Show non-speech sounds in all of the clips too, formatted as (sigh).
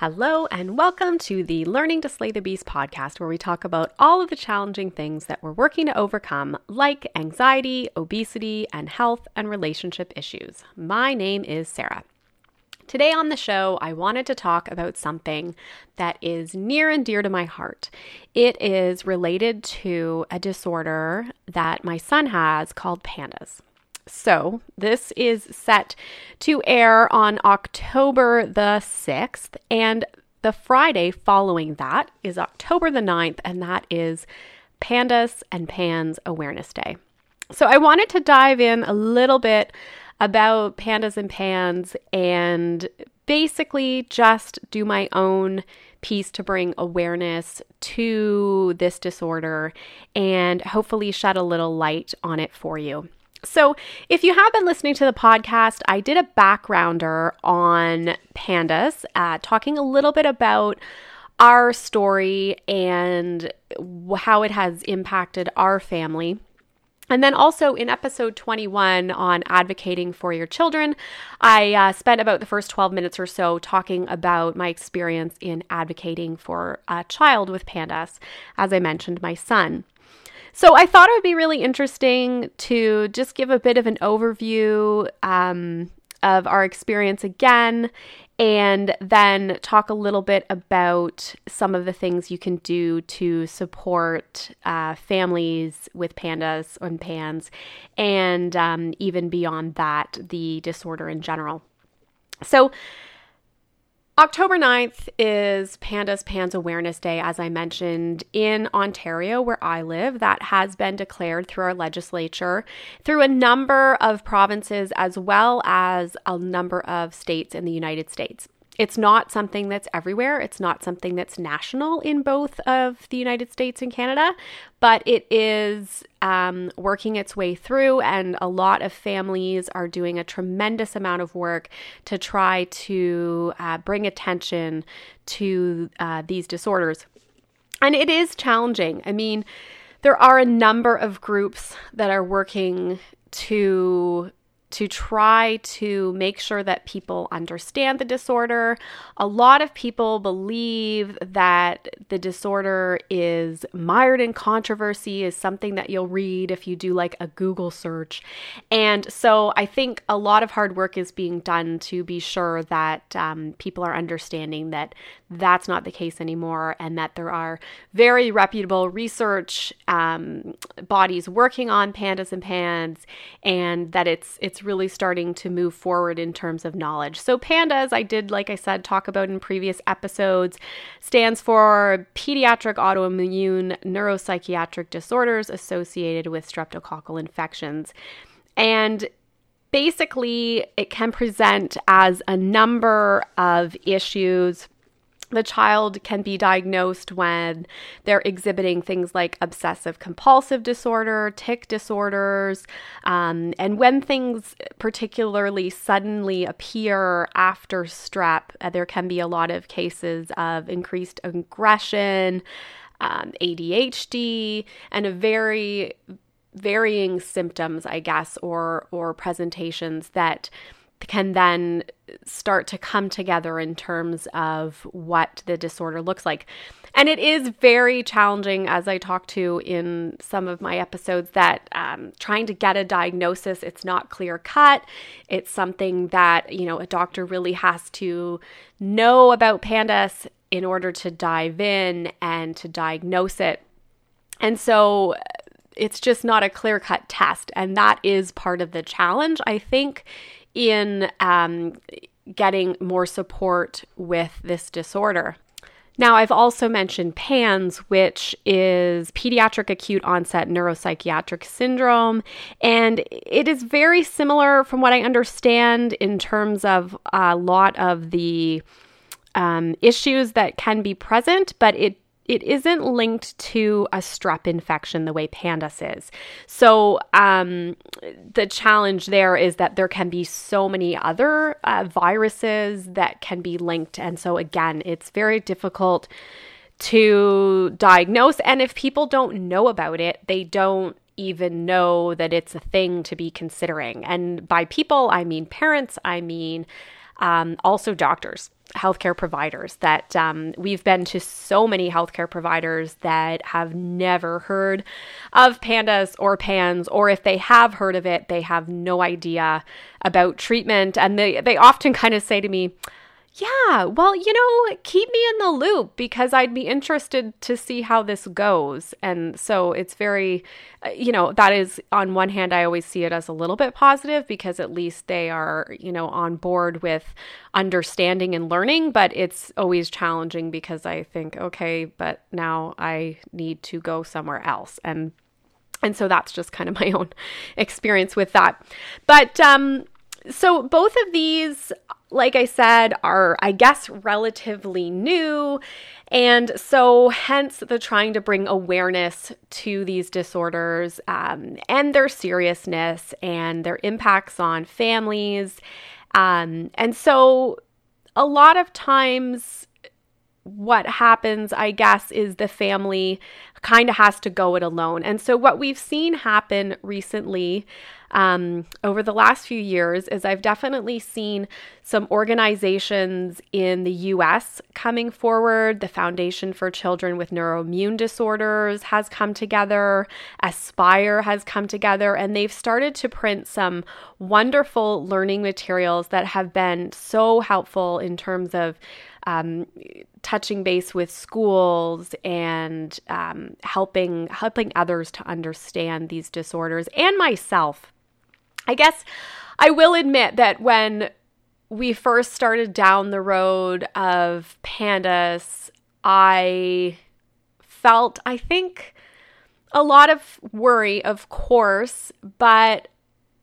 Hello, and welcome to the Learning to Slay the Beast podcast, where we talk about all of the challenging things that we're working to overcome, like anxiety, obesity, and health and relationship issues. My name is Sarah. Today on the show, I wanted to talk about something that is near and dear to my heart. It is related to a disorder that my son has called pandas. So, this is set to air on October the 6th, and the Friday following that is October the 9th, and that is Pandas and Pans Awareness Day. So, I wanted to dive in a little bit about pandas and pans and basically just do my own piece to bring awareness to this disorder and hopefully shed a little light on it for you. So, if you have been listening to the podcast, I did a backgrounder on pandas, uh, talking a little bit about our story and how it has impacted our family. And then also in episode 21 on advocating for your children, I uh, spent about the first 12 minutes or so talking about my experience in advocating for a child with pandas, as I mentioned, my son. So I thought it would be really interesting to just give a bit of an overview um, of our experience again and then talk a little bit about some of the things you can do to support uh, families with pandas and pans, and um, even beyond that, the disorder in general. So, October 9th is Pandas Pans Awareness Day, as I mentioned, in Ontario, where I live. That has been declared through our legislature, through a number of provinces, as well as a number of states in the United States. It's not something that's everywhere. It's not something that's national in both of the United States and Canada, but it is um, working its way through, and a lot of families are doing a tremendous amount of work to try to uh, bring attention to uh, these disorders. And it is challenging. I mean, there are a number of groups that are working to to try to make sure that people understand the disorder. A lot of people believe that the disorder is mired in controversy, is something that you'll read if you do like a Google search. And so I think a lot of hard work is being done to be sure that um, people are understanding that that's not the case anymore and that there are very reputable research um, bodies working on pandas and pans and that it's it's really starting to move forward in terms of knowledge. So pandas I did like I said talk about in previous episodes stands for pediatric autoimmune neuropsychiatric disorders associated with streptococcal infections. And basically it can present as a number of issues the child can be diagnosed when they're exhibiting things like obsessive compulsive disorder, tic disorders, um, and when things particularly suddenly appear after strep, uh, there can be a lot of cases of increased aggression, um, ADHD, and a very varying symptoms, I guess, or or presentations that can then start to come together in terms of what the disorder looks like. And it is very challenging, as I talked to in some of my episodes, that um, trying to get a diagnosis, it's not clear cut. It's something that, you know, a doctor really has to know about PANDAS in order to dive in and to diagnose it. And so it's just not a clear cut test. And that is part of the challenge, I think, in um, getting more support with this disorder. Now, I've also mentioned PANS, which is pediatric acute onset neuropsychiatric syndrome. And it is very similar, from what I understand, in terms of a lot of the um, issues that can be present, but it it isn't linked to a strep infection the way pandas is. So um, the challenge there is that there can be so many other uh, viruses that can be linked, and so again, it's very difficult to diagnose. And if people don't know about it, they don't even know that it's a thing to be considering. And by people, I mean parents, I mean um, also doctors healthcare providers that um, we've been to so many healthcare providers that have never heard of pandas or pans or if they have heard of it they have no idea about treatment. And they they often kind of say to me yeah, well, you know, keep me in the loop because I'd be interested to see how this goes. And so it's very, uh, you know, that is on one hand, I always see it as a little bit positive because at least they are, you know, on board with understanding and learning. But it's always challenging because I think, okay, but now I need to go somewhere else. And and so that's just kind of (laughs) my own experience with that. But um, so both of these like I said, are, I guess, relatively new. And so, hence the trying to bring awareness to these disorders um, and their seriousness and their impacts on families. Um, and so, a lot of times, what happens, I guess, is the family kind of has to go it alone. And so, what we've seen happen recently um, over the last few years is I've definitely seen some organizations in the US coming forward. The Foundation for Children with Neuroimmune Disorders has come together, Aspire has come together, and they've started to print some wonderful learning materials that have been so helpful in terms of. Um, touching base with schools and um, helping helping others to understand these disorders and myself. I guess I will admit that when we first started down the road of pandas, I felt, I think, a lot of worry, of course, but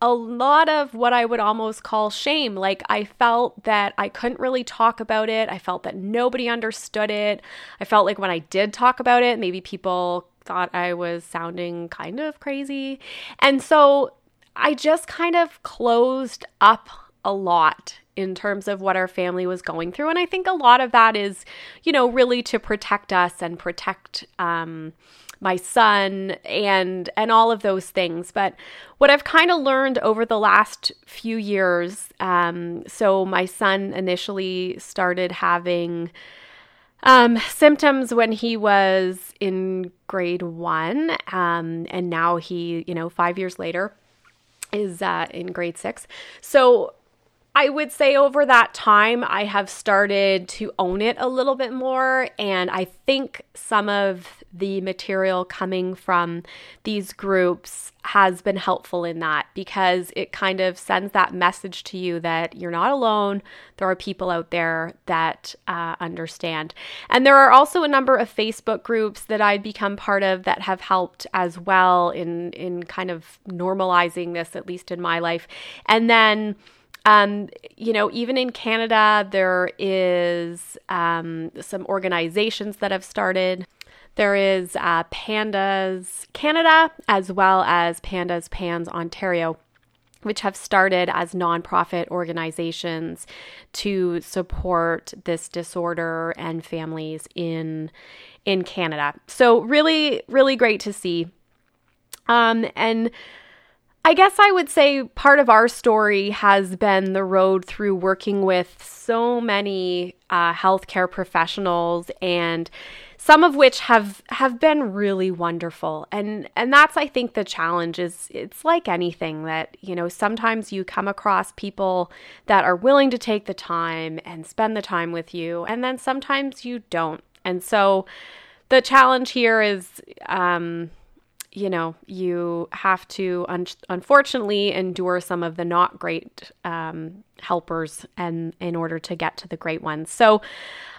a lot of what I would almost call shame. Like, I felt that I couldn't really talk about it. I felt that nobody understood it. I felt like when I did talk about it, maybe people thought I was sounding kind of crazy. And so I just kind of closed up a lot in terms of what our family was going through. And I think a lot of that is, you know, really to protect us and protect um, my son and and all of those things. But what I've kind of learned over the last few years, um, so my son initially started having. Um, symptoms when he was in grade one, um, and now he, you know, five years later, is uh, in grade six. So I would say over that time, I have started to own it a little bit more. And I think some of the material coming from these groups has been helpful in that because it kind of sends that message to you that you're not alone. There are people out there that uh, understand. And there are also a number of Facebook groups that I've become part of that have helped as well in, in kind of normalizing this, at least in my life. And then um, you know, even in Canada, there is um, some organizations that have started. There is uh, Pandas Canada as well as Pandas Pans Ontario which have started as nonprofit organizations to support this disorder and families in in Canada. So really, really great to see. Um, and I guess I would say part of our story has been the road through working with so many uh, healthcare professionals and some of which have have been really wonderful. And and that's i think the challenge is it's like anything that you know sometimes you come across people that are willing to take the time and spend the time with you and then sometimes you don't. And so the challenge here is um you know, you have to un- unfortunately endure some of the not great um, helpers and in order to get to the great ones. So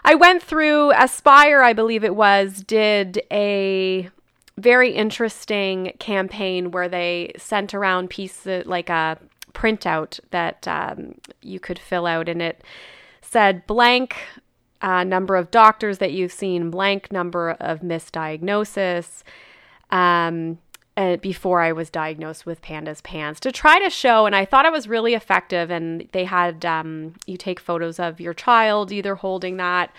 I went through Aspire, I believe it was, did a very interesting campaign where they sent around pieces like a printout that um, you could fill out and it said blank uh, number of doctors that you've seen, blank number of misdiagnosis um, uh, before I was diagnosed with pandas Pans to try to show, and I thought it was really effective. And they had um, you take photos of your child either holding that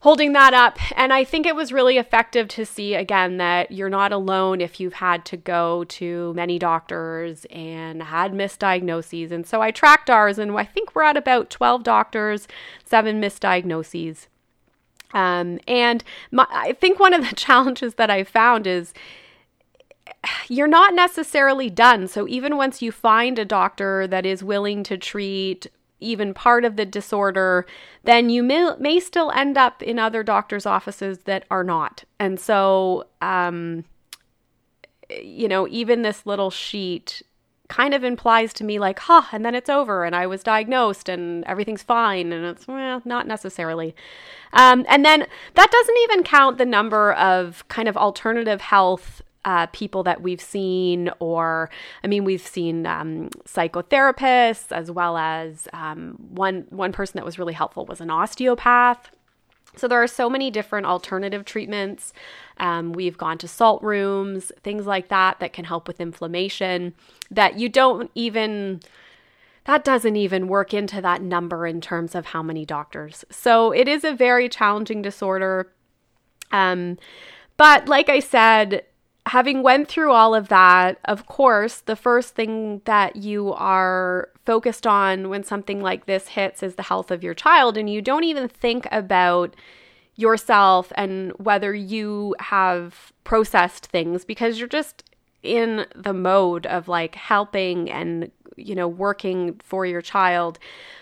holding that up. And I think it was really effective to see again that you're not alone if you've had to go to many doctors and had misdiagnoses. And so I tracked ours, and I think we're at about 12 doctors, seven misdiagnoses. Um, and my, I think one of the (laughs) challenges that I found is you're not necessarily done. So even once you find a doctor that is willing to treat even part of the disorder, then you may, may still end up in other doctors' offices that are not. And so, um, you know, even this little sheet kind of implies to me like, huh, and then it's over and I was diagnosed and everything's fine. And it's, well, not necessarily. Um, and then that doesn't even count the number of kind of alternative health uh, people that we've seen, or I mean, we've seen um, psychotherapists as well as um, one one person that was really helpful was an osteopath. So there are so many different alternative treatments. Um, we've gone to salt rooms, things like that, that can help with inflammation. That you don't even that doesn't even work into that number in terms of how many doctors. So it is a very challenging disorder. Um, but like I said, having went through all of that, of course, the first thing that you are focused on when something like this hits is the health of your child and you don't even think about yourself and whether you have processed things because you're just in the mode of like helping and you know working for your child.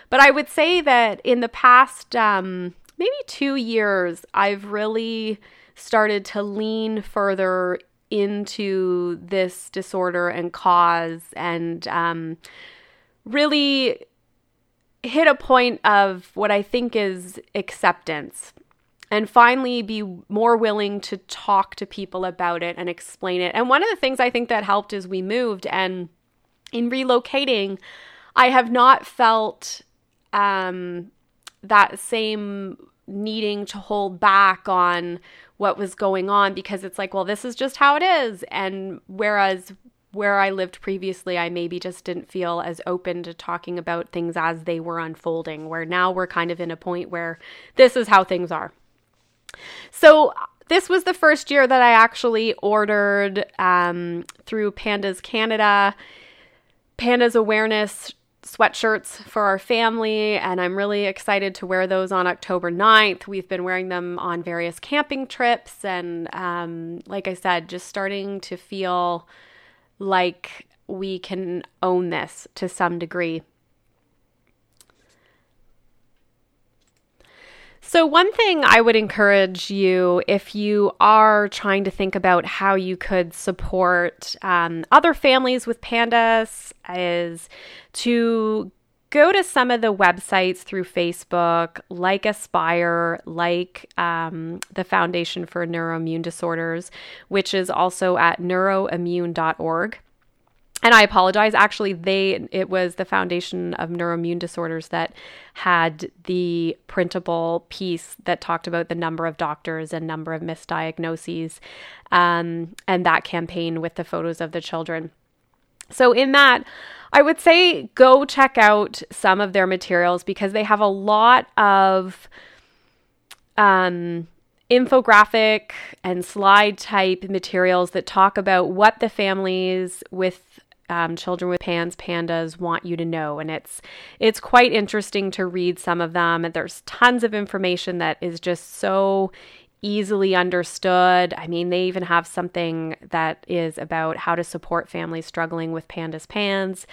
But i would say that in the past um, maybe two years i've really started to lean further into this disorder and cause and um, really hit a point of what I think is acceptance and finally be more willing to talk to people about it and explain it. And one of the things I think that helped is we moved and in relocating, I have not felt um, that same needing to hold back on what was going on because it's like, well, this is just how it is. And whereas where I lived previously, I maybe just didn't feel as open to talking about things as they were unfolding, where now we're kind of in a point where this is how things are. So, this was the first year that I actually ordered um, through Pandas Canada. Pandas Awareness sweatshirts for our family, and I'm really excited to wear those on October 9th. We've been wearing them on various camping trips, and um, like I said, just starting to feel like we can own this to some degree. So, one thing I would encourage you if you are trying to think about how you could support um, other families with pandas is to go to some of the websites through Facebook, like Aspire, like um, the Foundation for Neuroimmune Disorders, which is also at neuroimmune.org and I apologize. Actually, they it was the Foundation of Neuroimmune Disorders that had the printable piece that talked about the number of doctors and number of misdiagnoses, um, and that campaign with the photos of the children. So in that, I would say go check out some of their materials because they have a lot of um, infographic and slide type materials that talk about what the families with um, children with pans pandas want you to know and it's it's quite interesting to read some of them and there's tons of information that is just so easily understood. I mean, they even have something that is about how to support families struggling with pandas pans.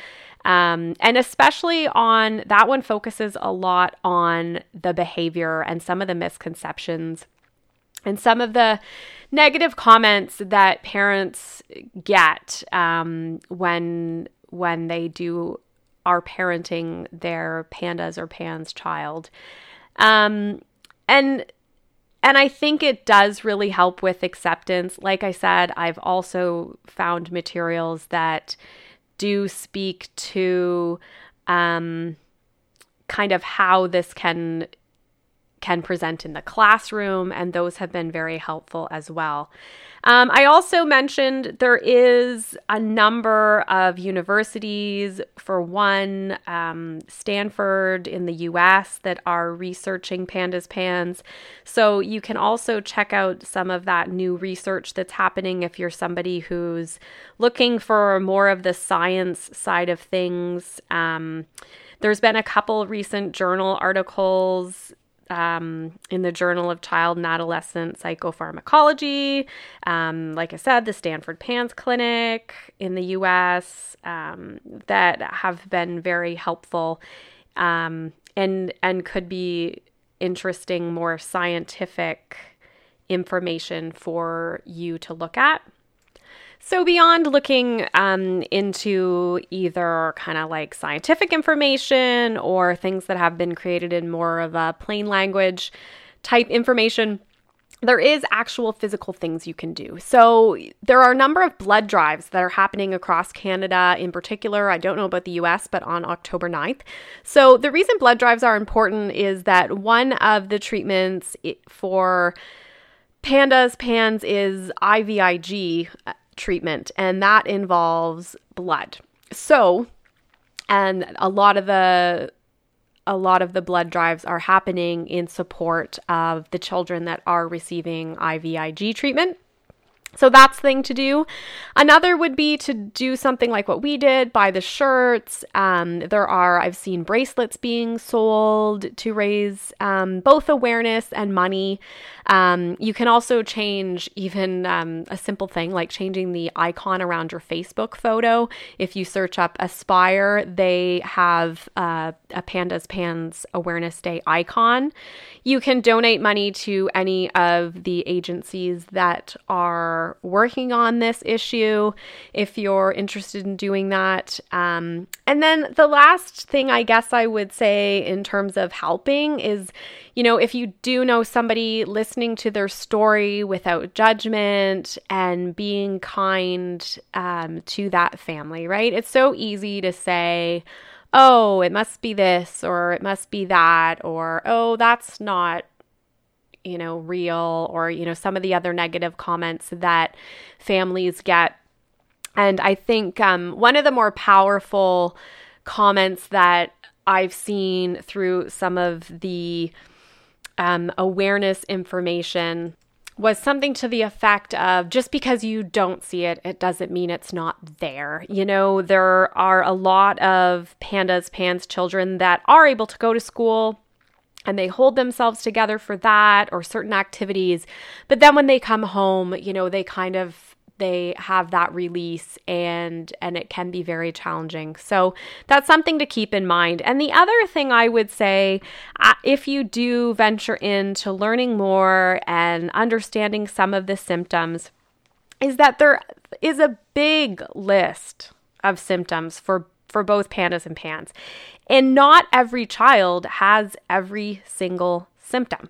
Um, and especially on that one focuses a lot on the behavior and some of the misconceptions and some of the negative comments that parents get um, when when they do are parenting their pandas or pans child um, and and I think it does really help with acceptance. Like I said, I've also found materials that do speak to um, kind of how this can can present in the classroom, and those have been very helpful as well. Um, I also mentioned there is a number of universities, for one, um, Stanford in the US, that are researching pandas pans. So you can also check out some of that new research that's happening if you're somebody who's looking for more of the science side of things. Um, there's been a couple recent journal articles um, in the Journal of Child and Adolescent Psychopharmacology. Um, like I said, the Stanford PANS Clinic in the US um, that have been very helpful um, and, and could be interesting, more scientific information for you to look at. So, beyond looking um, into either kind of like scientific information or things that have been created in more of a plain language type information, there is actual physical things you can do. So, there are a number of blood drives that are happening across Canada in particular. I don't know about the US, but on October 9th. So, the reason blood drives are important is that one of the treatments for pandas, pans is IVIG treatment, and that involves blood. So, and a lot of the a lot of the blood drives are happening in support of the children that are receiving IVIG treatment. So that's thing to do. Another would be to do something like what we did, buy the shirts. Um, there are, I've seen bracelets being sold to raise um, both awareness and money. Um, you can also change even um, a simple thing like changing the icon around your Facebook photo. If you search up Aspire, they have uh, a Pandas Pans Awareness Day icon. You can donate money to any of the agencies that are working on this issue if you're interested in doing that. Um, and then the last thing I guess I would say in terms of helping is you know, if you do know somebody listening to their story without judgment and being kind um, to that family, right? It's so easy to say, oh, it must be this or it must be that, or oh, that's not you know, real, or, you know, some of the other negative comments that families get. And I think um, one of the more powerful comments that I've seen through some of the um, awareness information was something to the effect of just because you don't see it, it doesn't mean it's not there. You know, there are a lot of pandas, pans children that are able to go to school and they hold themselves together for that or certain activities. But then when they come home, you know, they kind of they have that release and and it can be very challenging so that's something to keep in mind and the other thing i would say uh, if you do venture into learning more and understanding some of the symptoms is that there is a big list of symptoms for for both pandas and pans. And not every child has every single symptom.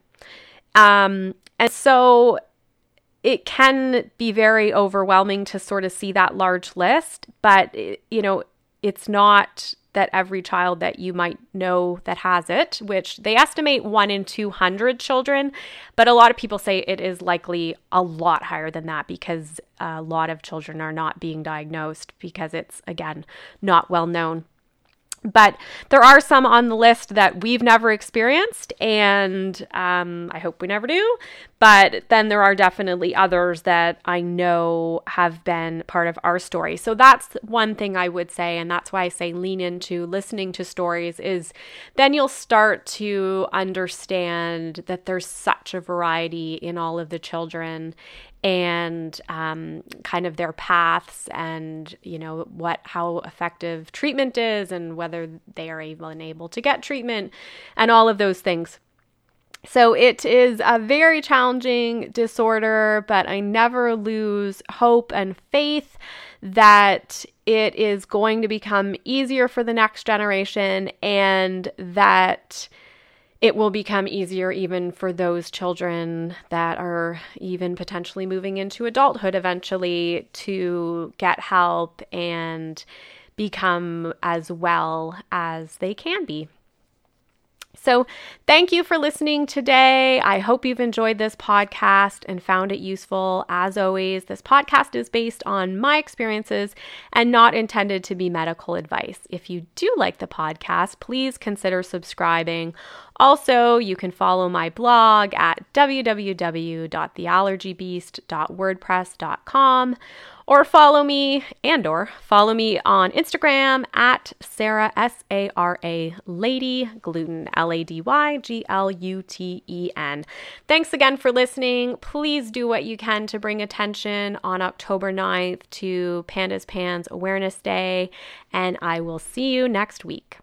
Um, and so it can be very overwhelming to sort of see that large list, but you know, it's not that every child that you might know that has it, which they estimate 1 in 200 children, but a lot of people say it is likely a lot higher than that because a lot of children are not being diagnosed because it's again not well known. But there are some on the list that we've never experienced, and um, I hope we never do. But then there are definitely others that I know have been part of our story. So that's one thing I would say, and that's why I say lean into listening to stories, is then you'll start to understand that there's such a variety in all of the children and um, kind of their paths and you know what how effective treatment is and whether they are able and able to get treatment and all of those things. So it is a very challenging disorder but i never lose hope and faith that it is going to become easier for the next generation and that it will become easier even for those children that are even potentially moving into adulthood eventually to get help and become as well as they can be. So, thank you for listening today. I hope you've enjoyed this podcast and found it useful. As always, this podcast is based on my experiences and not intended to be medical advice. If you do like the podcast, please consider subscribing. Also, you can follow my blog at www.theallergybeast.wordpress.com or follow me and or follow me on Instagram at Sarah S A R A Lady Gluten L A D Y G L U T E N. Thanks again for listening. Please do what you can to bring attention on October 9th to Pandas Pans Awareness Day, and I will see you next week.